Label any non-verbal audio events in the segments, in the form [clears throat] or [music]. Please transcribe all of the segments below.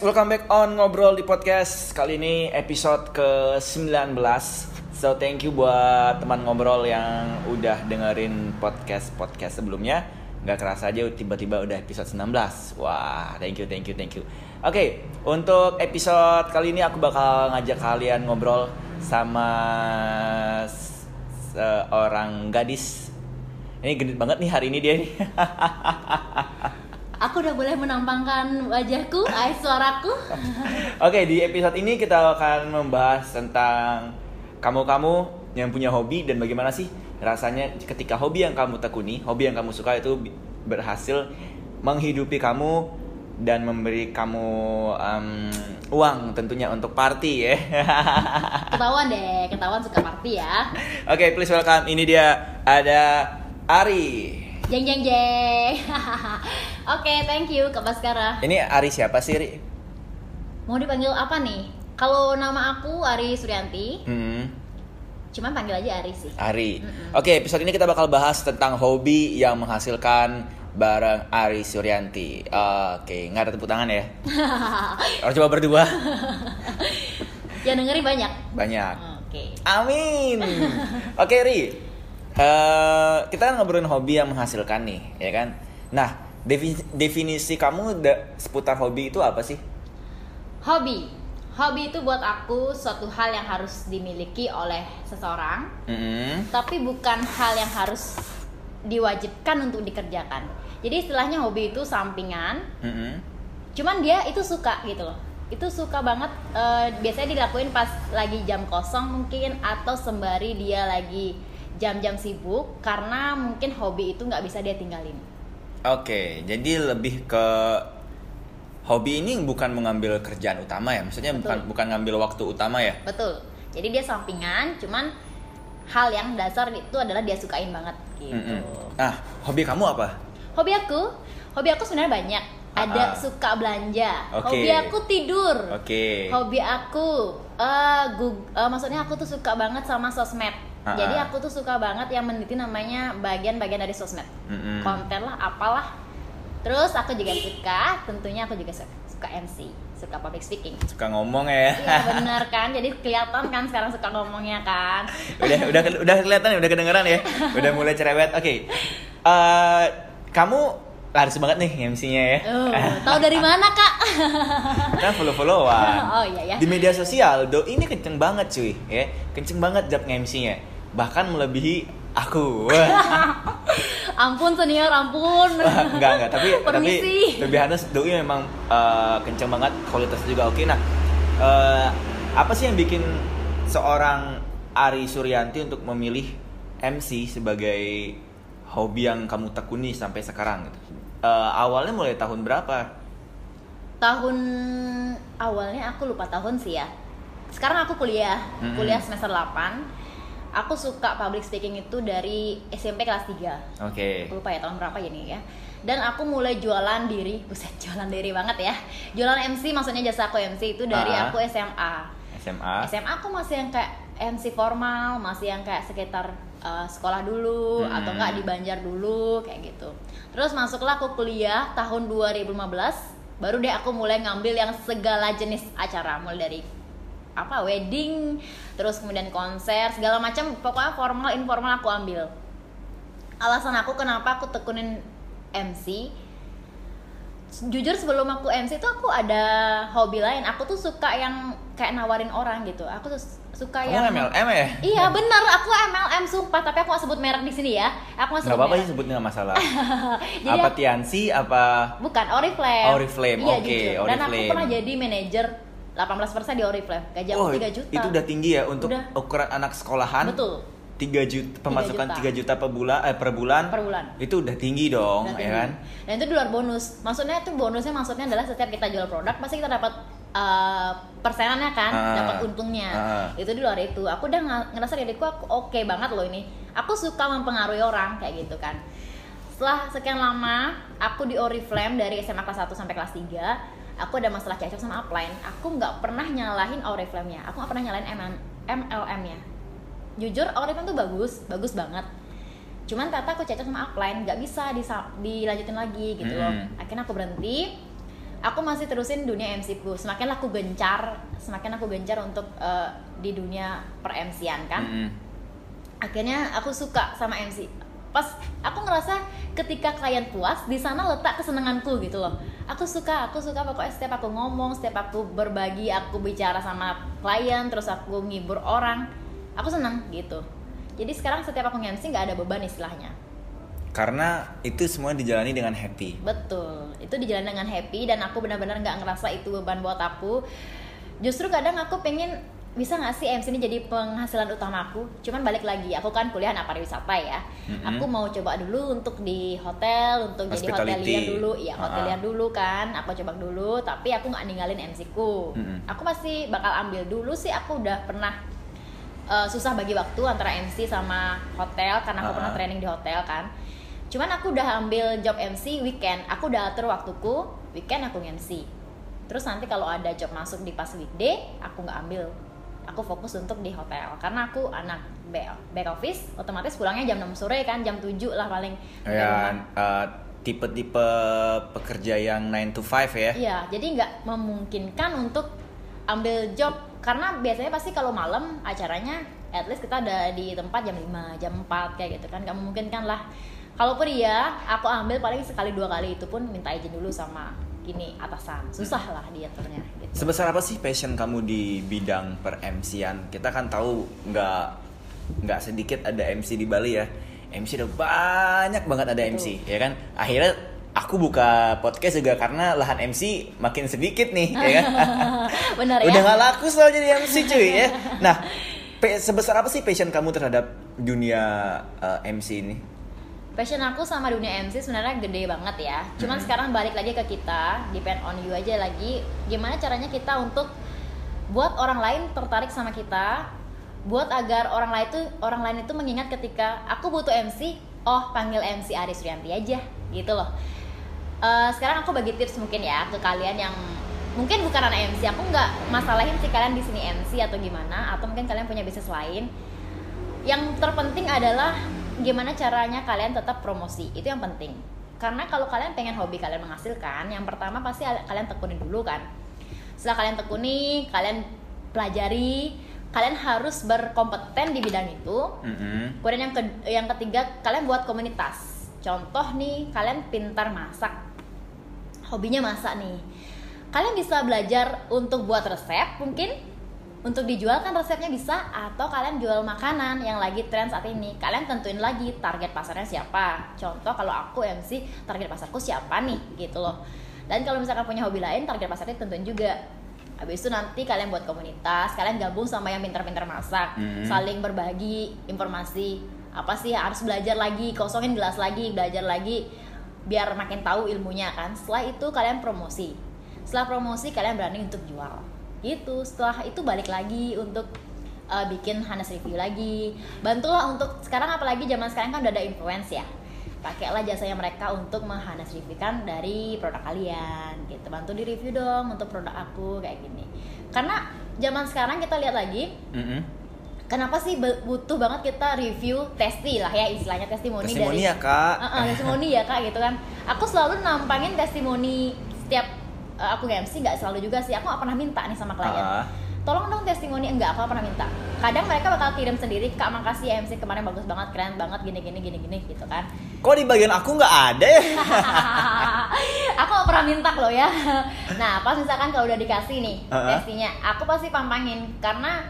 Welcome back on Ngobrol di Podcast. Kali ini episode ke-19. So thank you buat teman ngobrol yang udah dengerin podcast-podcast sebelumnya. Gak kerasa aja tiba-tiba udah episode 19 Wah, thank you, thank you, thank you. Oke, untuk episode kali ini aku bakal ngajak kalian ngobrol sama seorang gadis. Ini gendut banget nih hari ini dia nih [laughs] Aku udah boleh menampangkan wajahku, ais suaraku. [laughs] Oke, di episode ini kita akan membahas tentang kamu-kamu yang punya hobi dan bagaimana sih rasanya ketika hobi yang kamu tekuni, hobi yang kamu suka itu berhasil menghidupi kamu dan memberi kamu um, uang tentunya untuk party ya. [laughs] ketahuan deh, ketahuan suka party ya. Oke, okay, please welcome. Ini dia ada Ari. Jeng jeng jeng. [laughs] Oke, okay, thank you Kak Baskara. Ini Ari siapa sih, Ri? Mau dipanggil apa nih? Kalau nama aku Ari Suryanti. Hmm. Cuman panggil aja Ari sih. Ari. Mm -mm. Oke, okay, episode ini kita bakal bahas tentang hobi yang menghasilkan bareng Ari Suryanti. Uh, Oke, okay, nggak ada tepuk tangan ya? [laughs] Orang coba berdua. [laughs] yang dengerin banyak. Banyak. Oke. Okay. Amin. [laughs] Oke, okay, Ri. Uh, kita kan ngobrolin hobi yang menghasilkan nih, ya kan? Nah, definisi kamu seputar hobi itu apa sih? Hobi, hobi itu buat aku suatu hal yang harus dimiliki oleh seseorang, mm -hmm. tapi bukan hal yang harus diwajibkan untuk dikerjakan. Jadi istilahnya hobi itu sampingan, mm -hmm. cuman dia itu suka gitu loh itu suka banget uh, biasanya dilakuin pas lagi jam kosong mungkin atau sembari dia lagi jam-jam sibuk karena mungkin hobi itu nggak bisa dia tinggalin. Oke, jadi lebih ke hobi ini bukan mengambil kerjaan utama ya, maksudnya Betul. bukan bukan ngambil waktu utama ya. Betul. Jadi dia sampingan, cuman hal yang dasar itu adalah dia sukain banget gitu. Mm -hmm. Nah, hobi kamu apa? Hobi aku, hobi aku sebenarnya banyak. Ada uh -huh. suka belanja. Okay. Hobi aku tidur. Oke. Okay. Hobi aku, uh, uh, maksudnya aku tuh suka banget sama sosmed Uh-huh. Jadi aku tuh suka banget yang meneliti namanya bagian-bagian dari sosmed, mm-hmm. konten lah, apalah. Terus aku juga suka, tentunya aku juga suka, suka MC, suka public speaking. Suka ngomong ya? Iya [laughs] benar kan, jadi kelihatan kan sekarang suka ngomongnya kan. udah udah udah kelihatan ya, udah kedengeran ya, udah mulai cerewet. Oke, okay. uh, eh, kamu laris banget nih MC-nya ya. Uh, tahu dari mana kak? [laughs] kan follow followan. Oh iya ya. Di media sosial, do ini kenceng banget cuy, ya, kenceng banget job MC-nya, bahkan melebihi aku. [laughs] ampun senior, ampun. enggak enggak, tapi tapi lebih halus doi memang uh, kenceng banget, kualitasnya juga oke. Nah, uh, apa sih yang bikin seorang Ari Suryanti untuk memilih MC sebagai hobi yang kamu tekuni sampai sekarang gitu? uh, awalnya mulai tahun berapa? Tahun awalnya aku lupa tahun sih ya. Sekarang aku kuliah, mm-hmm. kuliah semester 8. Aku suka public speaking itu dari SMP kelas 3. Oke. Okay. Aku lupa ya tahun berapa ini ya. Dan aku mulai jualan diri, buset jualan diri banget ya. Jualan MC maksudnya jasa aku MC itu dari uh-huh. aku SMA. SMA. SMA aku masih yang kayak MC formal, masih yang kayak sekitar uh, sekolah dulu hmm. atau enggak di Banjar dulu kayak gitu. Terus masuklah aku kuliah tahun 2015, baru deh aku mulai ngambil yang segala jenis acara, mulai dari apa wedding, terus kemudian konser, segala macam pokoknya formal informal aku ambil. Alasan aku kenapa aku tekunin MC jujur sebelum aku MC itu aku ada hobi lain. Aku tuh suka yang kayak nawarin orang gitu. Aku tuh suka Kamu yang MLM ya? Iya bener. Aku MLM sumpah. Tapi aku gak sebut merek di sini ya. Aku gak sebut apa-apa sih sebutnya gak masalah. [laughs] Jadi apa Tiansi apa bukan Oriflame. Oriflame iya, oke okay, Oriflame dan aku pernah jadi manajer 18% di Oriflame. Gaji aku oh, 3 juta. itu udah tinggi ya untuk udah. ukuran anak sekolahan? Betul. 3 juta pemasukan 3 juta. 3 juta per bulan eh per bulan? Per bulan. Itu udah tinggi dong udah ya tinggi. ya kan? Dan itu di luar bonus. Maksudnya itu bonusnya maksudnya adalah setiap kita jual produk pasti kita dapat uh, persenannya kan? Uh, dapat untungnya. Uh, itu di luar itu. Aku udah ngerasa diriku aku oke okay banget loh ini. Aku suka mempengaruhi orang kayak gitu kan. Setelah sekian lama aku di Oriflame dari SMA kelas 1 sampai kelas 3 aku ada masalah cecok sama upline aku nggak pernah nyalahin Oriflame nya aku nggak pernah nyalahin MLM nya jujur Oriflame tuh bagus bagus banget. Cuman ternyata aku sama upline nggak bisa dilanjutin lagi gitu loh. Hmm. akhirnya aku berhenti. Aku masih terusin dunia MC ku semakin aku gencar semakin aku gencar untuk eh, di dunia per MC-an kan. Mm-mm. akhirnya aku suka sama MC pas aku ngerasa ketika klien puas di sana letak kesenanganku gitu loh aku suka aku suka pokoknya setiap aku ngomong setiap aku berbagi aku bicara sama klien terus aku ngibur orang aku senang gitu jadi sekarang setiap aku nge-MC nggak ada beban istilahnya Karena itu semua dijalani dengan happy. Betul, itu dijalan dengan happy dan aku benar-benar nggak ngerasa itu beban buat aku. Justru kadang aku pengen bisa nggak sih MC ini jadi penghasilan utamaku? Cuman balik lagi, aku kan kuliah anak pariwisata ya. Mm-mm. Aku mau coba dulu untuk di hotel, untuk jadi hotelier dulu, Ha-ha. hotelier dulu kan. Aku coba dulu, tapi aku nggak ninggalin MC ku. Mm-mm. Aku masih bakal ambil dulu sih. Aku udah pernah eh, susah bagi waktu antara MC sama hotel karena aku Ha-ha. pernah training di hotel kan. Cuman aku udah ambil job MC weekend, aku udah atur waktuku, weekend aku MC. Terus nanti kalau ada job masuk di pas weekday, aku nggak ambil. Aku fokus untuk di hotel karena aku anak back back office, otomatis pulangnya jam 6 sore kan, jam 7 lah paling. Ya, eh, tipe-tipe pekerja yang 9 to 5 ya. Iya, jadi nggak memungkinkan untuk ambil job karena biasanya pasti kalau malam acaranya at least kita ada di tempat jam 5, jam 4 kayak gitu kan nggak memungkinkan lah. Kalaupun iya, aku ambil paling sekali dua kali itu pun minta izin dulu sama gini atasan. Susah lah diaturnya gitu. Sebesar apa sih passion kamu di bidang per MC-an? Kita kan tahu nggak nggak sedikit ada MC di Bali ya. MC udah banyak banget ada MC, ya kan? Akhirnya aku buka podcast juga karena lahan MC makin sedikit nih, ya kan? [laughs] Benar ya? Udah nggak laku soal jadi MC cuy ya. Nah, sebesar apa sih passion kamu terhadap dunia eh, MC ini? Passion aku sama dunia MC sebenarnya gede banget ya. Cuman Mhm. sekarang balik lagi ke kita, depend on you aja lagi. Gimana caranya kita untuk buat orang lain tertarik sama kita, buat agar orang lain itu orang lain itu mengingat ketika aku butuh MC, oh panggil MC Aris Rianti aja, gitu loh. Eh, sekarang aku bagi tips mungkin ya ke kalian yang mungkin bukan anak MC, aku nggak masalahin sih kalian di sini MC atau gimana, atau mungkin kalian punya bisnis lain yang terpenting adalah gimana caranya kalian tetap promosi? Itu yang penting. Karena kalau kalian pengen hobi kalian menghasilkan yang pertama pasti al- kalian tekuni dulu kan. Setelah kalian tekuni kalian pelajari kalian harus berkompeten di bidang itu. Mm-mm. kemudian yang ke- yang ketiga kalian buat komunitas. Contoh nih kalian pintar masak. Hobinya masak nih. Kalian bisa belajar untuk buat resep mungkin untuk dijual kan resepnya bisa atau kalian jual makanan yang lagi tren saat ini. Kalian tentuin lagi target pasarnya siapa. Contoh kalau aku MC target pasarku siapa nih gitu loh. Dan kalau misalkan punya hobi lain target pasarnya tentuin juga. Habis itu nanti kalian buat komunitas kalian gabung sama yang pintar-pintar masak. Mhm. saling berbagi informasi. Apa sih harus belajar lagi kosongin gelas lagi belajar lagi biar makin tahu ilmunya kan. Setelah itu kalian promosi. Setelah promosi kalian berani untuk jual gitu. Setelah itu balik lagi untuk uh, bikin Hanes review lagi. Bantulah untuk sekarang apalagi zaman sekarang kan udah ada influence ya. Pakailah jasanya mereka untuk menghanes reviewkan dari produk kalian gitu. Bantu di review dong untuk produk aku kayak gini. Karena zaman sekarang kita lihat lagi Mm-mm. kenapa sih butuh banget kita review testi lah ya istilahnya testimoni, Testimoni dari ya kak. Uh, uh, testimoni ya kak gitu kan. Aku selalu nampangin testimoni setiap uh, aku MC nggak selalu juga sih aku nggak pernah minta nih sama klien Ah. tolong dong testimoni enggak aku nggak pernah minta kadang mereka bakal kirim sendiri kak makasih ya MC kemarin bagus banget keren banget gini gini gini gini gitu kan Kok di bagian aku nggak ada ya? [laughs] aku gak pernah minta loh ya nah pas misalkan kalau udah dikasih nih Uh-uh. testinya aku pasti pampangin karena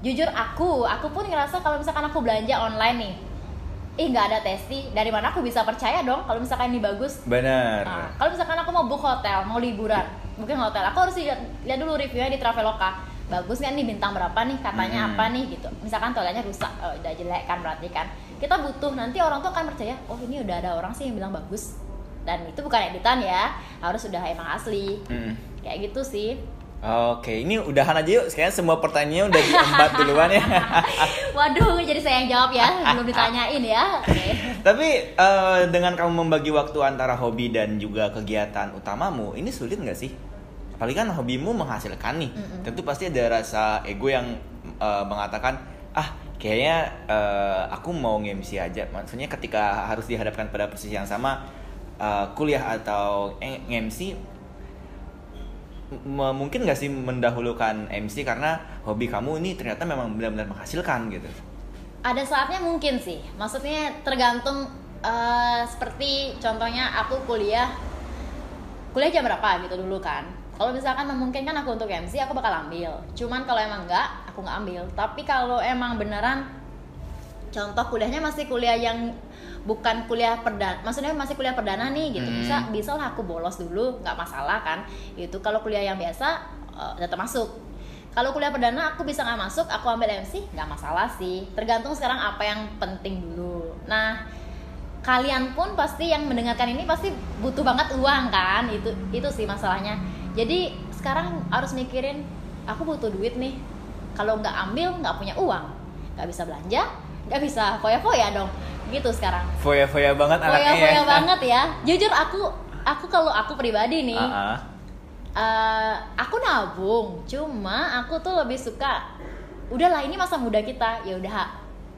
jujur aku aku pun ngerasa kalau misalkan aku belanja online nih ih nggak ada testi. Dari mana aku bisa percaya dong kalau misalkan ini bagus? Bener. Nah, kalau misalkan aku mau book hotel mau liburan mungkin hotel aku harus lihat, lihat dulu reviewnya di Traveloka. Bagus nggak nih bintang berapa nih katanya Hmm. apa nih gitu. Misalkan toiletnya rusak oh, udah jelek kan berarti kan. Kita butuh nanti orang tuh akan percaya oh ini udah ada orang sih yang bilang bagus. Dan itu bukan editan ya harus udah emang asli. Mm. kayak gitu sih Oke, ini udahan aja yuk. Sekarang semua pertanyaannya udah diembat [laughs] duluan ya. waduh jadi saya yang jawab ya belum ditanyain ya oke Tapi eh, dengan kamu membagi waktu antara hobi dan juga kegiatan utamamu, ini sulit nggak sih? Apalagi kan hobimu menghasilkan nih. Mm-mm. Tentu pasti ada rasa ego yang eh, mengatakan, ah kayaknya eh, aku mau nge-MC aja. Maksudnya ketika harus dihadapkan pada posisi yang sama, eh, kuliah atau nge-MC, mungkin nggak sih mendahulukan MC karena hobi kamu ini ternyata memang benar-benar menghasilkan gitu. ada saatnya mungkin sih. Maksudnya tergantung eh, seperti contohnya aku kuliah kuliah jam berapa gitu dulu kan. Kalau misalkan memungkinkan aku untuk MC aku bakal ambil. Cuman kalau emang enggak aku nggak ambil. Tapi kalau emang beneran contoh kuliahnya masih kuliah yang bukan kuliah perdana maksudnya masih kuliah perdana nih gitu. Hmm. bisa bisa lah aku bolos dulu nggak masalah kan. Itu kalau kuliah yang biasa eh, tetap masuk. Kalau kuliah perdana aku bisa nggak masuk aku ambil MC nggak masalah sih. Tergantung sekarang apa yang penting dulu. Nah kalian pun pasti yang mendengarkan ini pasti butuh banget uang kan? Itu itu sih masalahnya. Jadi sekarang harus mikirin aku butuh duit nih. Kalau nggak ambil nggak punya uang. Nggak bisa belanja nggak bisa. Foya-foya dong. Gitu sekarang. Foya-foya banget anaknya ya. foya-foya banget ya. Jujur aku aku kalau aku pribadi nih ah. eh, aku nabung. Cuma aku tuh lebih suka udahlah ini masa muda kita. Ya udah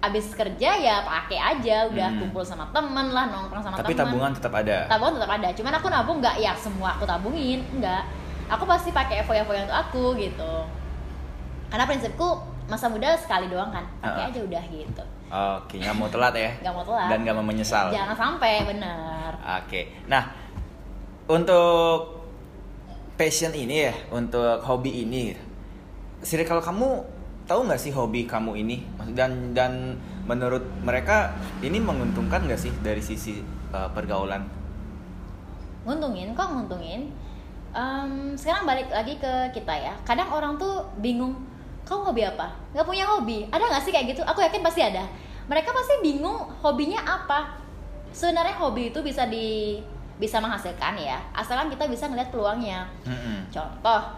abis kerja ya pakai aja. Udah Hmm. kumpul sama temen lah nongkrong sama Tapi temen tabungan tetap ada. tabungan tetap ada. Cuman aku nabung nggak ya semua aku tabungin. Enggak aku pasti pakai foya-foya untuk aku gitu. Karena prinsipku masa muda sekali doang kan. Pakai Ah. aja udah gitu Oke, nggak mau telat ya. nggak mau telat Dan nggak mau menyesal. jangan sampai bener Oke, nah untuk passion ini ya, untuk hobi ini, Siri kalau kamu tahu nggak sih hobi kamu ini dan dan menurut mereka ini menguntungkan nggak sih dari sisi uh, pergaulan? nguntungin kok nguntungin Em, sekarang balik lagi ke kita ya kadang orang tuh bingung kamu hobi apa? Nggak punya hobi. Ada nggak sih kayak gitu? Aku yakin pasti ada. Mereka pasti bingung hobinya apa. Sebenarnya hobi itu bisa di bisa menghasilkan ya asalkan kita bisa ngeliat peluangnya. Mm-mm. contoh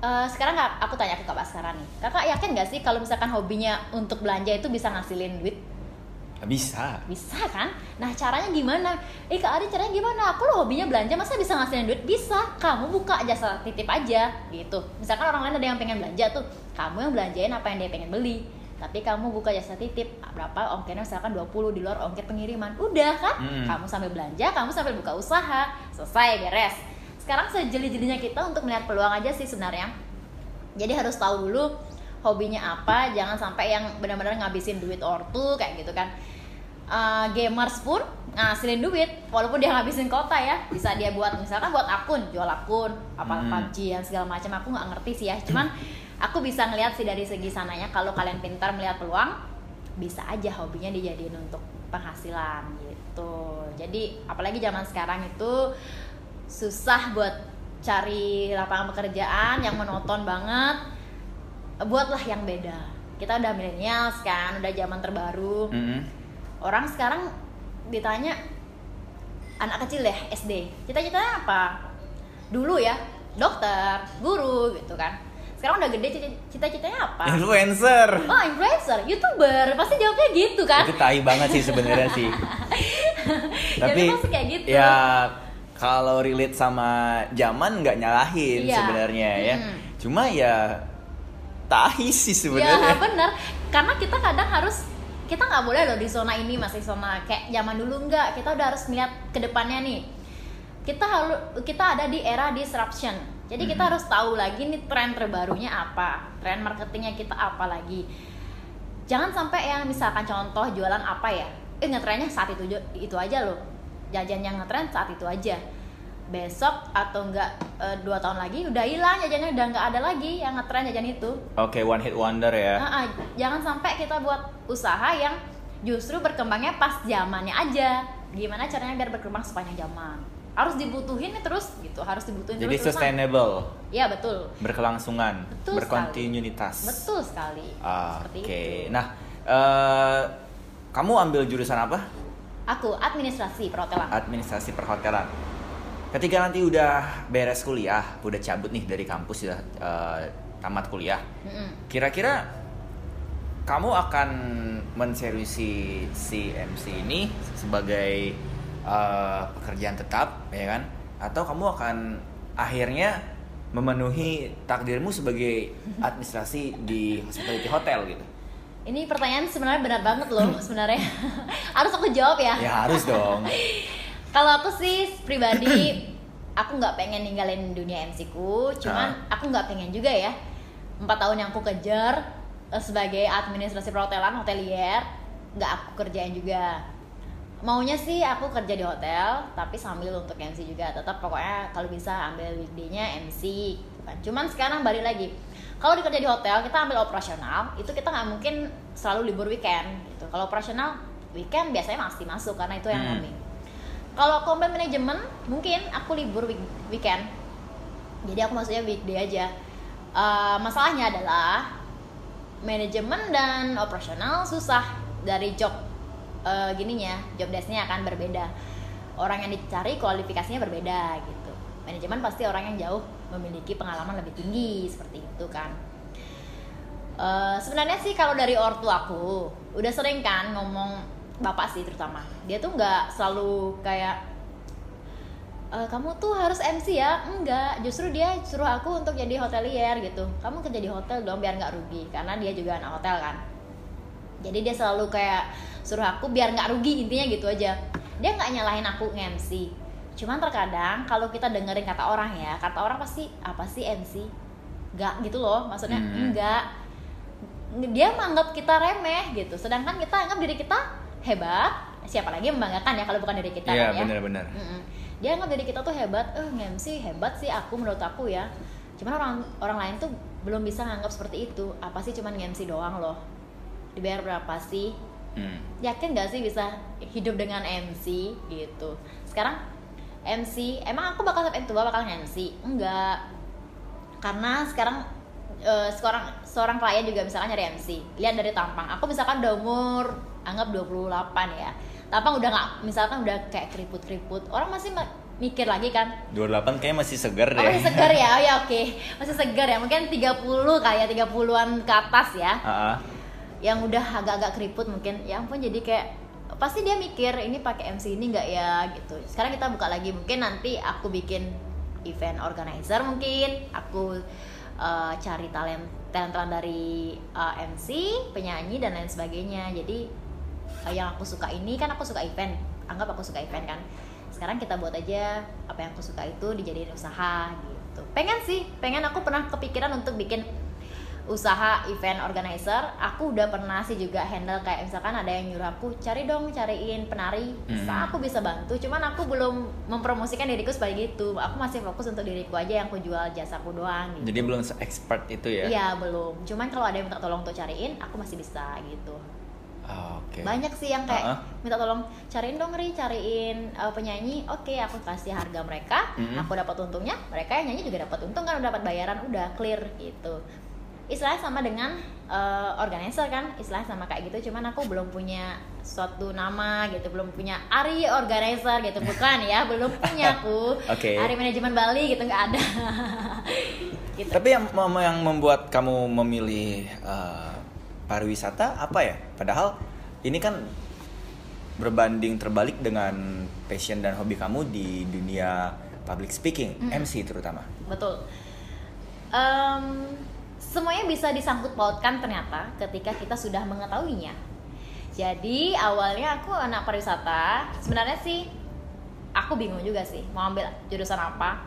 eh, sekarang aku tanya ke kak Baskara nih. Kakak yakin nggak sih kalau misalkan hobinya untuk belanja itu bisa ngasilin duit Bisa. bisa kan? Nah caranya gimana? Eh Kak Ari caranya gimana? Aku lo hobinya belanja masa bisa ngasilin duit? Bisa, kamu buka jasa titip aja gitu Misalkan orang lain ada yang pengen belanja tuh Kamu yang belanjain apa yang dia pengen beli Tapi kamu buka jasa titip Berapa ongkirnya misalkan 20 di luar ongkir pengiriman Udah kan? Hmm. Kamu sambil belanja, kamu sambil buka usaha Selesai, beres Sekarang sejeli-jelinya kita untuk melihat peluang aja sih sebenarnya jadi harus tahu dulu hobinya apa jangan sampai yang benar-benar ngabisin duit ortu kayak gitu kan. Eh, gamers pun ngasilin duit walaupun dia ngabisin kota ya. Bisa dia buat misalkan buat akun jual akun apa Hmm. PUBG dan segala macam aku nggak ngerti sih ya. Cuman [clears throat] aku bisa ngeliat sih dari segi sananya kalau kalian pintar melihat peluang bisa aja hobinya dijadiin untuk penghasilan gitu. Jadi apalagi zaman sekarang itu susah buat cari lapangan pekerjaan yang monoton banget buatlah yang beda kita udah milenials kan udah zaman terbaru Mm-mm. orang sekarang ditanya anak kecil deh SD cita-citanya apa dulu ya dokter guru gitu kan sekarang udah gede cita- cita-citanya apa Influencer. oh influencer youtuber pasti jawabnya gitu kan Itu tai banget sih sebenarnya sih. [laughs] Tapi pasti kayak gitu. ya kalau relate sama zaman nggak nyalahin Iya. sebenarnya ya. Mm. Cuma ya tahi sih ya sebenarnya. bener karena kita kadang harus kita nggak boleh loh di zona ini masih zona kayak zaman dulu nggak. Kita udah harus melihat ke depannya nih. Kita harus kita ada di era disruption. Jadi kita Mhm. harus tahu lagi nih tren terbarunya apa tren marketingnya kita apa lagi. Jangan sampai yang misalkan contoh jualan apa ya. Eh ngetrennya saat itu itu aja loh. Jajan yang ngetren saat itu aja besok atau enggak eh, dua tahun lagi udah hilang jajannya udah nggak ada lagi yang ngetren jajan itu Oke, one hit wonder ya. Nah, ah, jangan sampai kita buat usaha yang justru berkembangnya pas zamannya aja. Gimana caranya biar berkembang sepanjang zaman? Harus dibutuhin nih terus gitu, harus dibutuhin Jadi terus sustainable, Iya betul, berkelangsungan, Betul berkontinuitas. betul sekali. Seperti Oke. itu. Nah, eh, kamu ambil jurusan apa? Aku administrasi perhotelan. Administrasi perhotelan. Ketika nanti udah beres kuliah, udah cabut nih dari kampus sudah eh, tamat kuliah. Kira-kira kamu akan menservisi si MC ini sebagai eh, pekerjaan tetap, ya kan? Atau kamu akan akhirnya memenuhi takdirmu sebagai [laughs] administrasi di hospitality hotel gitu? Ini pertanyaan sebenarnya benar banget loh sebenarnya. [laughs] harus aku jawab ya. Ya harus dong. [laughs] Kalau aku sih pribadi [clears throat] aku nggak pengen ninggalin dunia MC ku cuman Ah. aku nggak pengen juga ya. Empat tahun yang aku kejar eh, sebagai administrasi perhotelan hotelier nggak aku kerjain juga. Maunya sih aku kerja di hotel tapi sambil untuk MC juga. Tetap pokoknya kalau bisa ambil weekday-nya MC gitu kan. Cuman sekarang balik lagi. Kalau dikerja di hotel kita ambil operasional itu kita nggak mungkin selalu libur weekend gitu. Kalau operasional weekend biasanya masih masuk karena itu yang Hmm. Kalau combat manajemen mungkin aku libur week- weekend. Jadi aku maksudnya weekday aja. Eh, masalahnya adalah manajemen dan operasional susah dari job eh, gininya job desknya akan berbeda. Orang yang dicari kualifikasinya berbeda gitu. Manajemen pasti orang yang jauh memiliki pengalaman lebih tinggi seperti itu kan. Eh, sebenarnya sih kalau dari ortu aku udah sering kan ngomong bapak sih terutama. Dia tuh nggak selalu kayak "Eh, kamu tuh harus MC ya? Enggak justru dia suruh aku untuk jadi hotelier gitu. Kamu kerja di hotel dong biar nggak rugi karena dia juga anak hotel kan. Jadi dia selalu kayak suruh aku biar nggak rugi intinya gitu aja. Dia nggak nyalahin aku nge-MC cuman terkadang kalau kita dengerin kata orang ya kata orang pasti apa sih MC nggak gitu loh maksudnya Hmm. enggak dia menganggap kita remeh gitu sedangkan kita anggap diri kita hebat siapa lagi yang membanggakan ya kalau bukan diri kita Iya kan ya benar-benar. Mm-mm. Dia anggap diri kita tuh hebat, eh nge-MC hebat sih aku menurut aku ya. Cuman orang orang lain tuh belum bisa nganggap seperti itu. Apa sih cuman nge-MC doang loh? Dibayar berapa sih? Hmm. Yakin gak sih bisa hidup dengan MC gitu? Sekarang MC, emang aku bakal sampai tua bakal nge-MC? Enggak. Karena sekarang eh, seorang seorang klien juga misalkan nyari MC, lihat dari tampang. Aku misalkan udah umur anggap 28 ya. Tampang udah nggak misalkan udah kayak keriput-keriput. Orang masih ma- mikir lagi kan, 28 kayaknya masih segar Oh, deh. masih segar ya, [laughs] oh, ya oke. Masih segar ya, mungkin 30 kayak 30-an ke atas ya. Ah, ah. Yang udah agak-agak keriput mungkin. Ya ampun jadi kayak pasti dia mikir ini pakai MC ini nggak ya gitu. Sekarang kita buka lagi mungkin nanti aku bikin event organizer mungkin aku eh, cari talent talent dari eh, MC, penyanyi dan lain sebagainya. Jadi yang aku suka ini kan aku suka event. Anggap aku suka event kan. Sekarang kita buat aja apa yang aku suka itu dijadiin usaha gitu. Pengen sih, pengen aku pernah kepikiran untuk bikin usaha event organizer aku udah pernah sih juga handle kayak misalkan ada yang nyuruh aku cari dong cariin penari bisa Hmm. aku bisa bantu cuman aku belum mempromosikan diriku sebagai itu aku masih fokus untuk diriku aja yang aku jual jasaku doang gitu Jadi belum se-expert itu ya? iya belum cuman kalau ada yang minta tolong untuk cariin aku masih bisa gitu Oke. banyak sih yang kayak Ah, ah. minta tolong cariin dong ri cariin uh, penyanyi oke aku kasih harga mereka Mm-mm. aku dapat untungnya mereka yang nyanyi juga dapat untung kan udah dapat bayaran udah clear gitu istilahnya sama dengan uh, organizer kan istilahnya sama kayak gitu cuman aku belum punya suatu nama gitu belum punya Ari organizer gitu bukan ya belum punya aku [laughs] Oke. Ari manajemen Bali gitu nggak ada [laughs] gitu Tapi yang yang membuat kamu memilih eh, pariwisata apa ya? Padahal ini kan berbanding terbalik dengan passion dan hobi kamu di dunia public speaking, Mm. MC terutama. betul Em, semuanya bisa disangkut pautkan ternyata ketika kita sudah mengetahuinya jadi awalnya aku anak pariwisata sebenarnya sih aku bingung juga sih mau ambil jurusan apa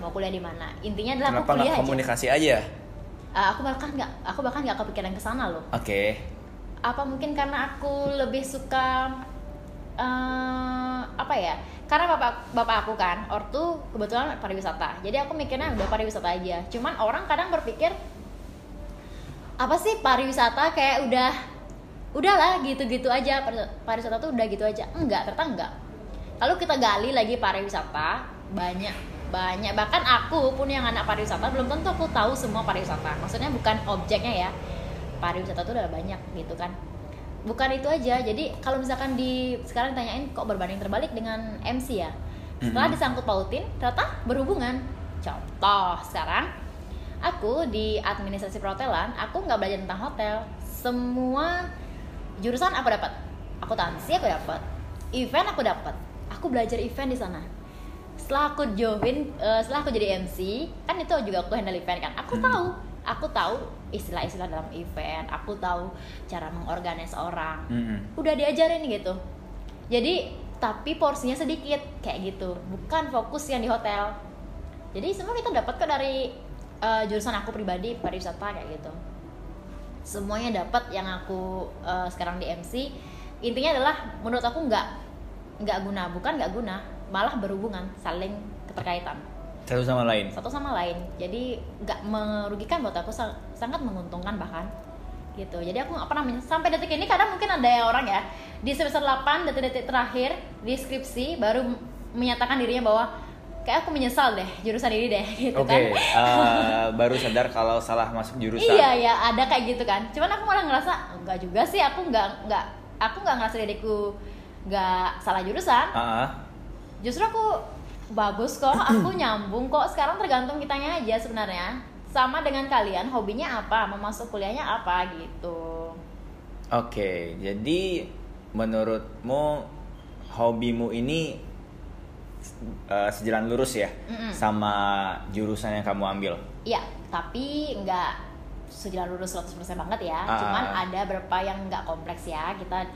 mau kuliah di mana intinya adalah Kenapa aku kuliah aja komunikasi aja? Eh, aku bahkan nggak aku bahkan nggak kepikiran ke sana loh Oke. Apa mungkin karena aku lebih suka eh, apa ya? Karena bapak bapak aku kan ortu kebetulan pariwisata. Jadi aku mikirnya udah pariwisata aja. Cuman orang kadang berpikir apa sih pariwisata? Kayak udah udahlah gitu-gitu aja. Pari- pariwisata tuh udah gitu aja. Enggak ternyata enggak. Kalau kita gali lagi pariwisata banyak banyak. Bahkan aku pun yang anak pariwisata belum tentu aku tahu semua pariwisata. Maksudnya bukan objeknya ya pariwisata tuh udah banyak gitu kan. Bukan itu aja jadi kalau misalkan di sekarang tanyain kok berbanding terbalik dengan MC ya. Setelah disangkut pautin ternyata berhubungan. Contoh sekarang aku di administrasi perhotelan aku nggak belajar tentang hotel. Semua jurusan aku dapat. Akuntansi aku dapat. Event aku dapat. Aku belajar event di sana. Setelah aku join eh, setelah aku jadi MC kan itu juga aku handle event kan. Aku Hmm. tahu. Aku tahu istilah-istilah dalam event aku tahu cara mengorganis orang. Mm-mm. udah diajarin gitu. Jadi tapi porsinya sedikit kayak gitu. Bukan fokus yang di hotel. Jadi semua kita dapat kok dari uh, jurusan aku pribadi pariwisata kayak gitu. Semuanya dapat yang aku uh, sekarang di MC intinya adalah menurut aku nggak nggak guna. Bukan nggak guna malah berhubungan saling keterkaitan. Satu sama lain? Satu sama lain. Jadi nggak merugikan buat aku sangat menguntungkan bahkan gitu jadi aku nggak pernah sampai detik ini kadang mungkin ada yang orang ya di semester 8 detik-detik terakhir di skripsi baru menyatakan dirinya bahwa kayak aku menyesal deh jurusan ini deh [laughs] gitu okay. kan. Oke, uh, [laughs] baru sadar kalau salah masuk jurusan. Iya ya, ada kayak gitu kan. Cuman aku malah ngerasa enggak juga sih, aku nggak nggak aku nggak ngerasa diriku nggak salah jurusan. Uh -huh. Justru aku bagus kok, aku nyambung kok. Sekarang tergantung kitanya aja sebenarnya. Sama dengan kalian, hobinya apa, mau masuk kuliahnya apa gitu. Oke, okay, jadi menurutmu hobimu ini uh, sejalan lurus ya mm -mm. sama jurusan yang kamu ambil? Iya, tapi nggak sejalan lurus 100% banget ya. Uh. Cuman ada beberapa yang nggak kompleks ya. Kita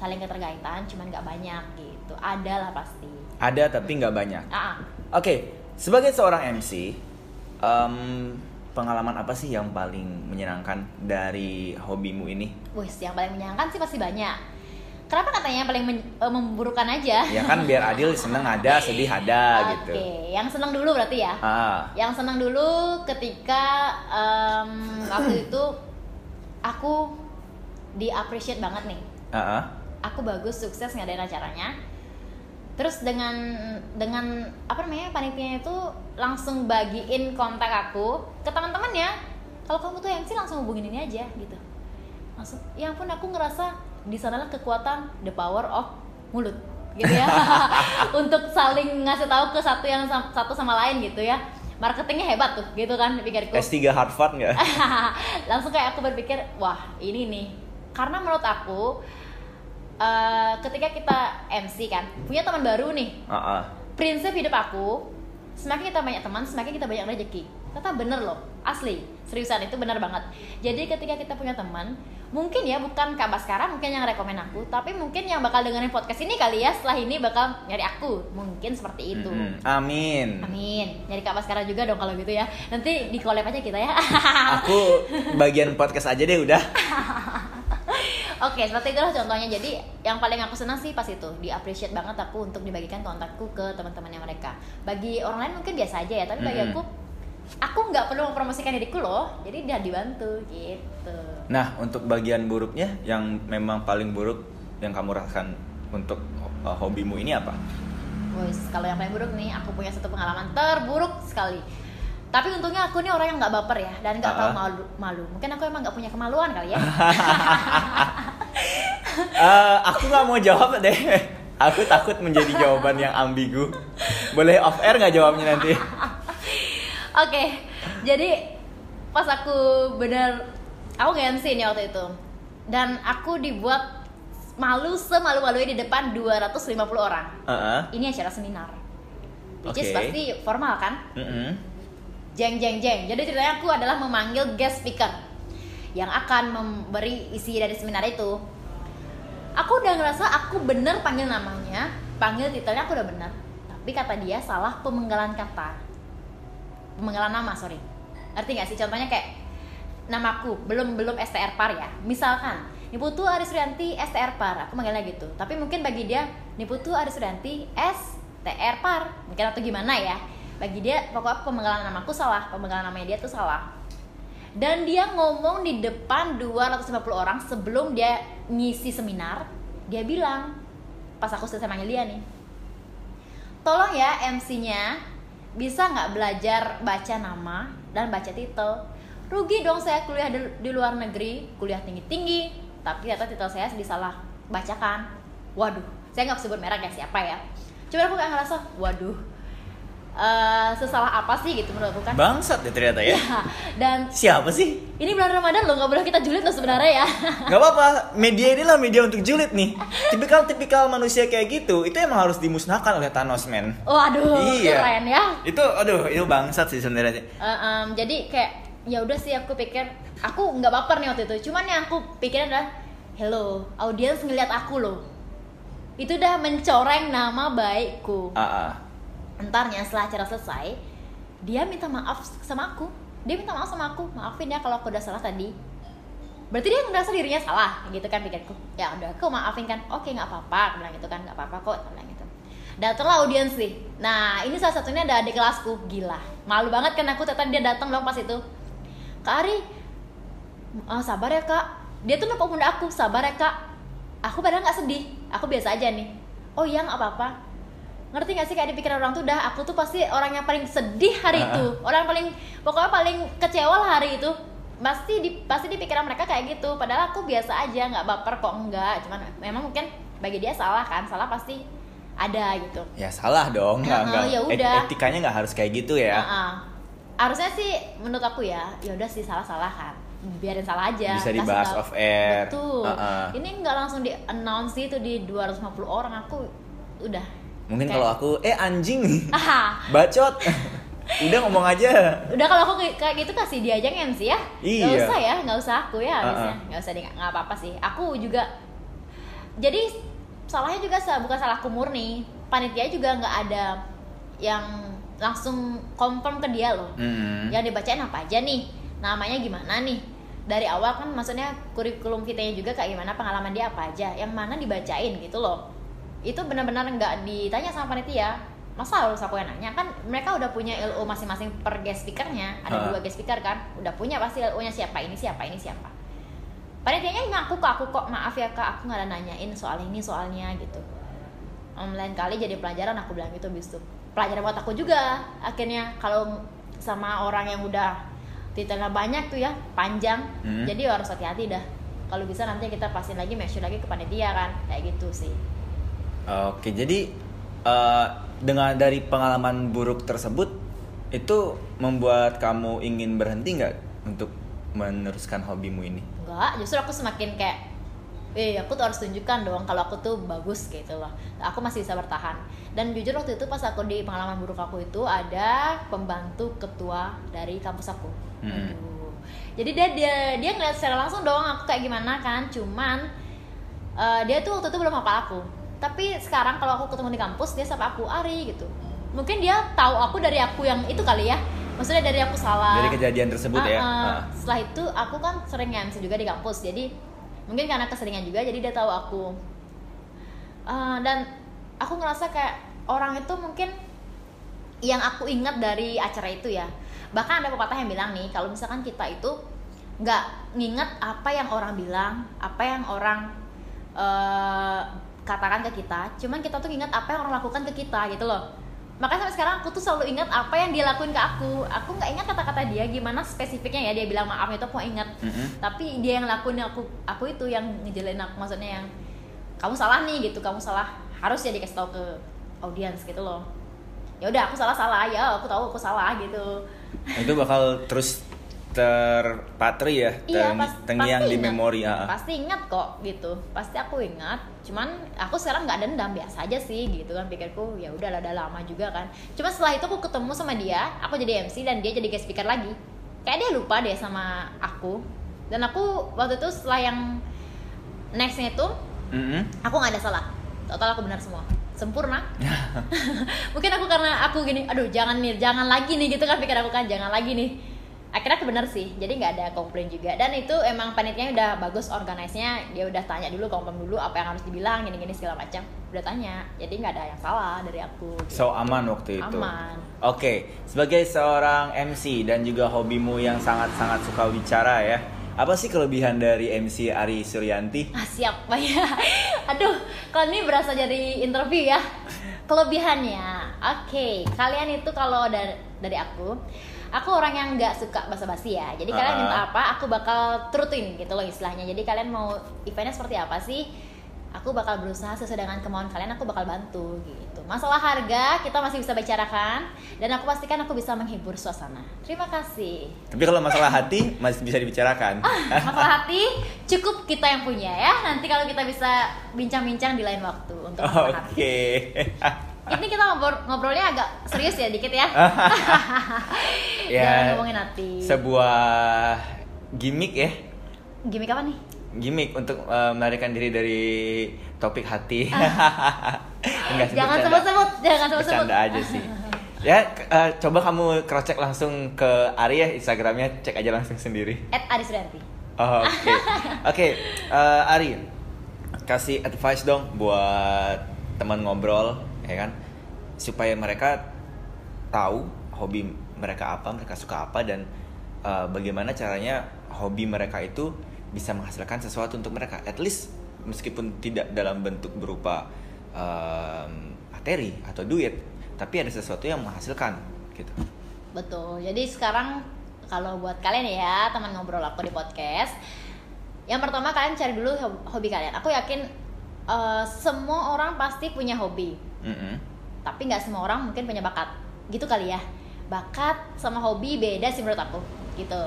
saling keterkaitan, cuman nggak banyak gitu. Ada lah pasti. Ada tapi nggak banyak. Uh -uh. Oke, okay. sebagai seorang MC, um, pengalaman apa sih yang paling menyenangkan dari hobimu ini? Wih, yang paling menyenangkan sih pasti banyak kenapa katanya paling men, uh, memburukan aja ya kan biar adil seneng ada sedih ada okay. gitu oke yang seneng dulu berarti ya ah. yang seneng dulu ketika um, waktu itu aku di appreciate banget nih uh -uh. aku bagus sukses ngadain acaranya terus dengan dengan apa namanya panitia itu langsung bagiin kontak aku ke teman-teman ya. Kalau kamu tuh MC langsung hubungin ini aja gitu. Langsung ya ampun aku ngerasa di sanalah kekuatan the power of mulut gitu ya. [laughs] [laughs] Untuk saling ngasih tahu ke satu yang satu sama lain gitu ya. Marketingnya hebat tuh gitu kan pikirku. S3 Harvard nggak? [laughs] Langsung kayak aku berpikir wah ini nih. Karena menurut aku uh, ketika kita MC kan punya teman baru nih. Uh -uh. prinsip hidup aku semakin kita banyak teman semakin kita banyak rezeki. Kata bener loh asli. Seriusan itu bener banget. Jadi ketika kita punya teman mungkin ya bukan Kak Baskara mungkin yang rekomen aku tapi mungkin yang bakal dengerin podcast ini kali ya setelah ini bakal nyari aku. Mungkin seperti itu. Mm -hmm. amin. Amin. Nyari Kak Baskara juga dong kalau gitu ya. Nanti di collab aja kita ya. Aku bagian podcast aja deh udah [laughs] Oke, seperti itulah contohnya. Jadi yang paling aku senang sih pas itu, di appreciate banget aku untuk dibagikan kontakku ke teman-temannya mereka. Bagi orang lain mungkin biasa aja ya, tapi bagi aku aku nggak perlu mempromosikan diriku loh jadi dia dibantu gitu nah untuk bagian buruknya yang memang paling buruk yang kamu rasakan untuk uh, hobimu ini apa Wes, kalau yang paling buruk nih, aku punya satu pengalaman terburuk sekali. Tapi untungnya aku nih orang yang nggak baper ya dan nggak uh -uh. tahu malu, malu. Mungkin aku emang nggak punya kemaluan kali ya. uh, [laughs] aku nggak mau jawab deh. Aku takut menjadi jawaban yang ambigu. Boleh off air nggak jawabnya nanti? okay, jadi pas aku bener aku nge-MC nih waktu itu dan aku dibuat malu semalu-malunya di depan 250 orang. Uh -uh. Ini acara seminar. Which okay. is pasti formal kan? Mm -hmm. Jeng jeng jeng. Jadi ceritanya aku adalah memanggil guest speaker yang akan memberi isi dari seminar itu. Aku udah ngerasa aku bener panggil namanya, panggil titelnya aku udah bener. Tapi kata dia salah pemenggalan kata. Pemanggilan nama sorry. Ngerti gak sih? Contohnya kayak namaku. Belum belum STR par ya. Misalkan Niputu Arisrianti STR par aku manggilnya gitu. Tapi mungkin bagi dia Niputu Arisrianti STR par mungkin atau gimana ya bagi dia pokoknya pemanggilan namaku salah pemanggilan namanya dia tuh salah. Dan dia ngomong di depan 250 orang sebelum dia ngisi seminar dia bilang pas aku selesai manggil dia nih tolong ya MC-nya bisa nggak belajar baca nama dan baca titel? Rugi dong saya kuliah di, luar negeri kuliah tinggi tinggi tapi ternyata titel saya disalah bacakan. Waduh saya nggak sebut merek ya siapa ya? Cuma aku kayak ngerasa waduh uh, sesalah apa sih gitu menurut kan? Bangsat ya ternyata ya, [laughs] ya dan siapa sih? ini bulan ramadan loh nggak boleh kita julid loh sebenarnya ya. [laughs] Nggak apa-apa media ini lah media untuk julid nih. Tipikal tipikal manusia kayak gitu itu emang harus dimusnahkan oleh Thanos men. Waduh iya. keren ya. Itu aduh itu bangsat sih sebenarnya. Uh, um, jadi kayak ya udah sih aku pikir aku nggak baper nih waktu itu. Cuman yang aku pikir adalah hello audiens ngeliat aku loh. Itu udah mencoreng nama baikku. Uh -uh entarnya setelah acara selesai dia minta maaf sama aku. Dia minta maaf sama aku maafin ya kalau aku udah salah tadi. Berarti dia ngerasa dirinya salah gitu kan pikirku. Ya udah aku maafin kan. Oke nggak apa-apa. Aku bilang gitu kan nggak apa-apa kok aku bilang gitu. Datanglah audiens nih. Nah ini salah satunya ada adik kelasku. Gila malu banget kan aku ternyata dia datang dong pas itu. Kak Ari oh, sabar ya kak. Dia tuh nepuk pundak aku sabar ya kak. Aku padahal nggak sedih. Aku biasa aja nih. Oh iya nggak apa-apa ngerti gak sih kayak di pikiran orang tuh dah aku tuh pasti orang yang paling sedih hari Ah. itu orang paling pokoknya paling kecewa lah hari itu pasti di pasti di pikiran mereka kayak gitu padahal aku biasa aja nggak baper kok enggak cuman memang mungkin bagi dia salah kan salah pasti ada gitu Ya salah dong, nggak nggak ya et- udah. etikanya nggak harus kayak gitu ya. Heeh. harusnya sih menurut aku ya ya udah sih salah salah kan biarin salah aja Bisa dibahas off air. betul Heeh. ini nggak langsung di announce itu di 250 orang aku udah Mungkin kalau aku, eh anjing, ah [laughs] bacot, [laughs] udah ngomong aja. udah kalau aku kayak- gitu kasih dia aja MC ya. Nggak Iya. usah ya nggak usah aku ya Uh-uh. nggak usah di nggak apa apa sih. Aku juga jadi salahnya juga bukan salahku murni. Panitia juga nggak ada yang langsung confirm ke dia loh. Hmm. yang dibacain apa aja nih namanya gimana nih. Dari awal kan maksudnya kurikulum kitanya juga kayak gimana pengalaman dia apa aja yang mana dibacain gitu loh itu benar-benar nggak ditanya sama panitia. Masa harus aku yang nanya? Kan mereka udah punya LO masing-masing per guest speakernya. Ada Ha. dua guest speaker kan? Udah punya pasti LO nya siapa ini siapa ini siapa. Panitianya ngaku ke aku kok maaf ya kak aku nggak ada nanyain soal ini soalnya gitu. Em, lain kali jadi pelajaran aku bilang gitu bis itu. Pelajaran buat aku juga. Akhirnya kalau sama orang yang udah titelnya banyak tuh ya panjang Hmm. jadi harus hati-hati dah. Kalau bisa nanti kita pastiin lagi make sure lagi ke panitia kan kayak gitu sih Oke, jadi eh, dengan dari pengalaman buruk tersebut itu membuat kamu ingin berhenti nggak untuk meneruskan hobimu ini? enggak justru aku semakin kayak eh aku tuh harus tunjukkan dong kalau aku tuh bagus gitu loh aku masih bisa bertahan dan jujur waktu itu pas aku di pengalaman buruk aku itu ada pembantu ketua dari kampus aku Hmm. Aduh. jadi dia dia dia ngeliat secara langsung dong aku kayak gimana kan cuman eh, dia tuh waktu itu belum hafal aku tapi sekarang kalau aku ketemu di kampus dia sapa aku Ari gitu mungkin dia tahu aku dari aku yang itu kali ya maksudnya dari aku salah Dari kejadian tersebut ya? Ah, ah. Ah. Setelah itu aku kan sering MC juga di kampus, jadi mungkin karena keseringan juga, jadi dia tahu aku. Ah, dan aku ngerasa kayak orang itu mungkin yang aku ingat dari acara itu ya. Bahkan ada pepatah yang bilang nih, kalau misalkan kita itu nggak nginget apa yang orang bilang, apa yang orang eh, katakan ke kita, cuman kita tuh ingat apa yang orang lakukan ke kita gitu loh. Makanya sampai sekarang aku tuh selalu ingat apa yang dia lakuin ke aku. Aku nggak ingat kata-kata dia gimana spesifiknya ya dia bilang maaf itu aku ingat. Mm-mm. tapi dia yang lakuin aku aku itu yang ngejelin aku maksudnya yang kamu salah nih gitu kamu salah. Harus ya dikasih tahu ke audiens gitu loh. Ya udah aku salah salah ya aku tahu aku salah gitu. Itu bakal terus terpatri ya, iya teng- pas, terngiang pasti di memori. ah. pasti ingat kok gitu. Pasti aku ingat cuman aku sekarang nggak dendam biasa aja sih gitu kan pikirku ya udah udah lama juga kan. Cuma setelah itu aku ketemu sama dia aku jadi MC dan dia jadi guest speaker lagi. Kayak dia lupa deh sama aku. Dan aku waktu itu setelah yang nextnya itu Mm-mm. aku nggak ada salah. Total aku benar semua. Sempurna. [laughs] Mungkin aku karena aku gini aduh jangan nih jangan lagi nih gitu kan pikir aku kan jangan lagi nih akhirnya aku benar sih jadi nggak ada komplain juga dan itu emang panitianya udah bagus organize-nya dia udah tanya dulu confirm dulu apa yang harus dibilang gini gini segala macam udah tanya jadi nggak ada yang salah dari aku So aman waktu itu. Aman. Oke, sebagai seorang MC dan juga hobimu yang sangat-sangat suka bicara ya. Apa sih kelebihan dari MC Ari Suryanti? Ah, siap Pak [laughs] ya. Aduh, kalau ini berasa jadi interview ya. Kelebihannya, oke. Kalian itu kalau dari dari aku, aku orang yang nggak suka basa-basi ya. Jadi kalian Ah. minta apa, aku bakal turutin gitu loh istilahnya. Jadi kalian mau eventnya seperti apa sih? Aku bakal berusaha sesuai dengan kemauan kalian. Aku bakal bantu gitu. Masalah harga kita masih bisa bicarakan dan aku pastikan aku bisa menghibur suasana. Terima kasih. Tapi kalau masalah hati masih bisa dibicarakan. masalah hati cukup kita yang punya ya nanti kalau kita bisa bincang-bincang di lain waktu untuk masalah hati Oke. [laughs] ini kita ngobrol ngobrolnya agak serius ya dikit ya [laughs] Ya, jangan ngomongin hati Sebuah gimmick ya. gimmick apa nih Gimmick untuk eh, melarikan diri dari topik hati. [laughs] Enggak sih, jangan sebut-sebut jangan sebut-sebut Bercanda aja sih. [laughs] ya eh, coba kamu cross check langsung ke Ari ya Instagramnya cek aja langsung sendiri At Arisrianti. Oh, oke [laughs] oke eh, Ari kasih advice dong buat teman ngobrol ya kan supaya mereka tahu hobi mereka apa mereka suka apa dan eh, bagaimana caranya hobi mereka itu bisa menghasilkan sesuatu untuk mereka at least meskipun tidak dalam bentuk berupa em, materi atau duit tapi ada sesuatu yang menghasilkan gitu Betul. Jadi sekarang kalau buat kalian ya teman ngobrol aku di podcast, yang pertama kalian cari dulu hob- hobi kalian. Aku yakin eh, semua orang pasti punya hobi, Mm-mm. tapi nggak semua orang mungkin punya bakat. Gitu kali ya. Bakat sama hobi beda sih menurut aku. Gitu.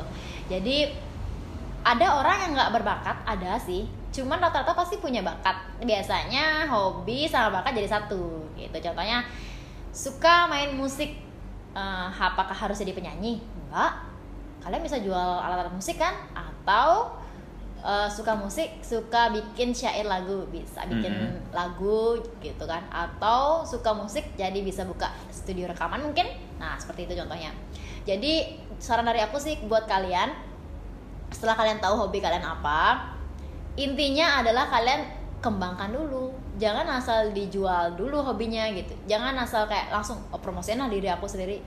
Jadi ada orang yang nggak berbakat, ada sih. Cuman rata-rata pasti punya bakat. Biasanya hobi sama bakat jadi satu. Gitu. Contohnya suka main musik. Eh, apakah harus jadi penyanyi? Enggak. Kalian bisa jual alat-alat musik kan? Atau eh, suka musik, suka bikin syair lagu, bisa bikin Mhm. lagu gitu kan? Atau suka musik jadi bisa buka studio rekaman mungkin? Nah, seperti itu contohnya. Jadi saran dari aku sih buat kalian setelah kalian tahu hobi kalian apa intinya adalah kalian kembangkan dulu. Jangan asal dijual dulu hobinya gitu. Jangan asal kayak langsung oh, promosiin lah diri aku sendiri.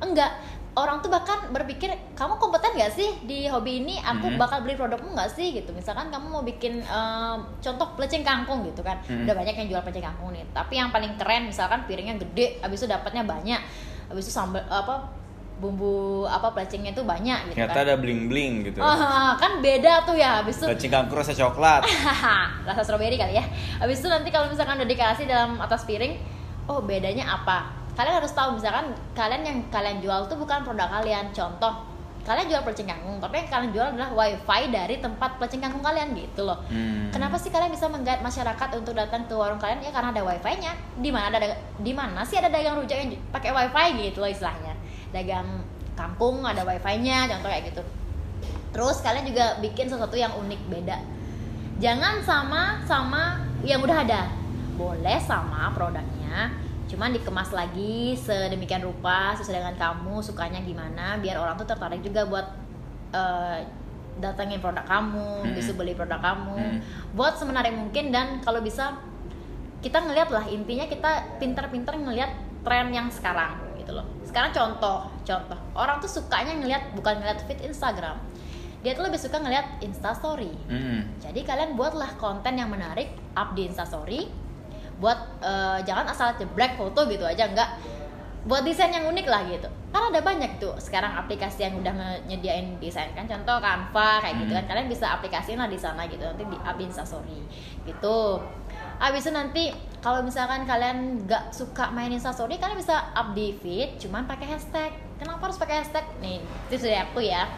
Enggak. Orang tuh bahkan berpikir kamu kompeten gak sih di hobi ini? Aku Mhm. bakal beli produkmu nggak sih? Gitu. Misalkan kamu mau bikin em, contoh pelecing kangkung gitu kan. Mhm. udah banyak yang jual pelecing kangkung nih. Tapi yang paling keren misalkan piringnya gede habis itu dapatnya banyak. Habis itu sambal apa bumbu apa pelecingnya itu banyak gitu ternyata kan ada bling bling gitu Ah, kan beda tuh ya habis itu Cacing kangkung rasa coklat [laughs] rasa strawberry kali ya. Habis itu nanti kalau misalkan udah dikasih dalam atas piring, oh bedanya apa? Kalian harus tahu misalkan kalian yang kalian jual tuh bukan produk kalian. Contoh, kalian jual pelecing kangkung, tapi yang kalian jual adalah wifi dari tempat pelecing kangkung kalian gitu loh. Hmm. Kenapa sih kalian bisa menggait masyarakat untuk datang ke warung kalian? Ya karena ada wifi-nya. Di mana ada di mana sih ada dagang rujak yang pakai wifi gitu loh istilahnya. Dagang kampung ada wifi-nya, contoh kayak gitu. Terus kalian juga bikin sesuatu yang unik beda. Jangan sama sama yang udah ada. Boleh sama produknya, cuman dikemas lagi sedemikian rupa sesuai dengan kamu sukanya gimana biar orang tuh tertarik juga buat eh, datengin produk kamu, Mm-mm. bisa beli produk kamu. Mm. Buat semenarik mungkin dan kalau bisa kita ngeliat lah intinya kita pinter-pinter ngeliat tren yang sekarang gitu loh. Sekarang contoh contoh. Orang tuh sukanya ngeliat bukan ngeliat feed Instagram. Dia tuh lebih suka ngeliat Instastory. Mm-mm. jadi kalian buatlah konten yang menarik up di Instastory. Buat eh, jangan asal jeblek foto gitu aja enggak. Buat desain yang unik lah gitu. Karena ada banyak tuh sekarang aplikasi yang udah nyediain desain. Kan contoh Canva kayak gitu Hmm. kan kalian bisa aplikasiin lah di sana gitu nanti di up Instastory. Gitu. Abis itu nanti kalau misalkan kalian nggak suka main Instastory kalian bisa up di feed cuman pakai hashtag. Kenapa harus pakai hashtag? Nih tips dari aku ya.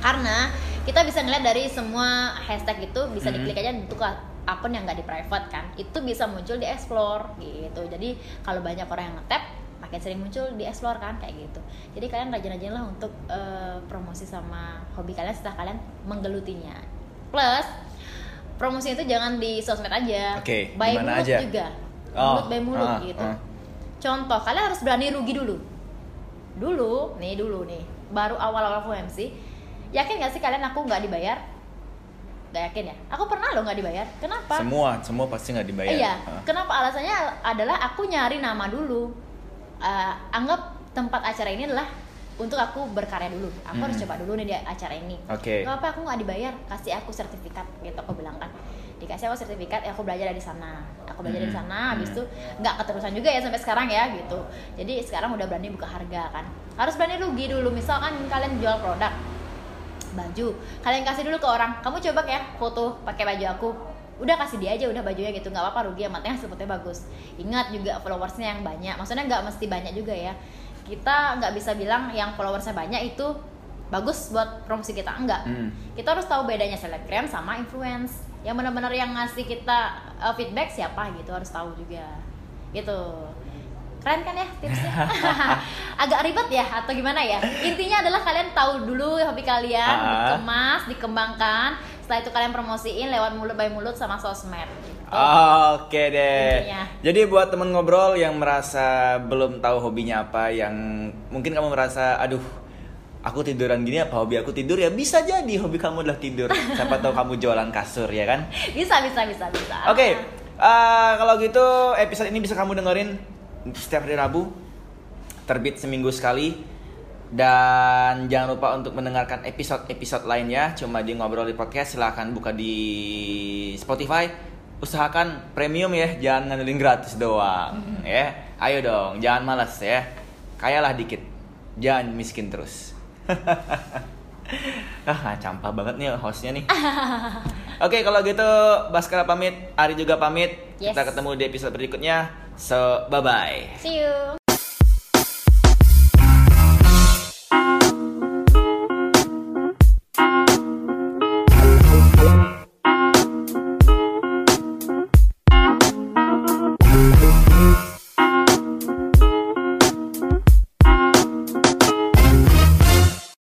Karena kita bisa ngeliat dari semua hashtag itu bisa Mhm. diklik aja untuk akun yang nggak di private kan. Itu bisa muncul di explore gitu. Jadi kalau banyak orang yang ngetap makin sering muncul di explore kan kayak gitu. Jadi kalian rajin-rajin lah untuk eh, promosi sama hobi kalian setelah kalian menggelutinya. Plus promosi itu jangan di sosmed aja. Oke, by di mana mulut aja? juga. Oh, mulut by mulut ah, gitu. ah. contoh kalian harus berani rugi dulu. Dulu nih dulu nih. Baru awal-awal aku MC yakin gak sih kalian aku nggak dibayar? Gak yakin ya? Aku pernah loh nggak dibayar. Kenapa? Semua semua pasti nggak dibayar. Iya. Ah. kenapa? Alasannya adalah aku nyari nama dulu. Eh, anggap tempat acara ini adalah untuk aku berkarya dulu. Aku harus Hmm. coba dulu nih di acara ini. Oke. Gak apa aku nggak dibayar. Kasih aku sertifikat gitu aku bilang kan. Dikasih aku sertifikat ya aku belajar dari sana. Aku belajar dari Hmm. sana habis Hmm. itu nggak keterusan juga ya sampai sekarang ya gitu. Jadi sekarang udah berani buka harga kan. Harus berani rugi dulu. Misalkan kalian jual produk baju. Kalian kasih dulu ke orang kamu coba ya foto pakai baju aku. Udah kasih dia aja udah bajunya gitu. Nggak apa-apa rugi yang penting hasil fotonya bagus. Ingat juga followersnya yang banyak. Maksudnya nggak mesti banyak juga ya kita nggak bisa bilang yang followersnya banyak itu bagus buat promosi kita enggak. Hmm. kita harus tahu bedanya selebgram sama influence. Yang benar-benar yang ngasih kita uh, feedback siapa gitu harus tahu juga. Gitu. Keren kan ya tipsnya? [laughs] [laughs] Agak ribet ya atau gimana ya? Intinya adalah kalian tahu dulu hobi kalian Ah. dikemas dikembangkan. Setelah itu kalian promosiin lewat mulut by mulut sama sosmed Oke deh. Intinya. Jadi buat temen ngobrol yang merasa belum tahu hobinya apa, yang mungkin kamu merasa, aduh, aku tiduran gini apa hobi aku tidur ya bisa jadi hobi kamu adalah tidur. Siapa tahu kamu jualan kasur ya kan? Bisa, bisa, bisa, bisa. Oke, eh, kalau gitu episode ini bisa kamu dengerin setiap hari Rabu, terbit seminggu sekali. Dan jangan lupa untuk mendengarkan episode-episode lainnya cuma di ngobrol di podcast silahkan buka di Spotify. Usahakan premium ya, jangan ngandelin gratis doang ya. Ayo dong, jangan malas ya. Kayalah dikit, jangan miskin terus. [laughs] ah, campah banget nih hostnya nih. [laughs] Oke, kalau gitu Baskara pamit, Ari juga pamit. Yes. Kita ketemu di episode berikutnya. So, bye-bye. See you.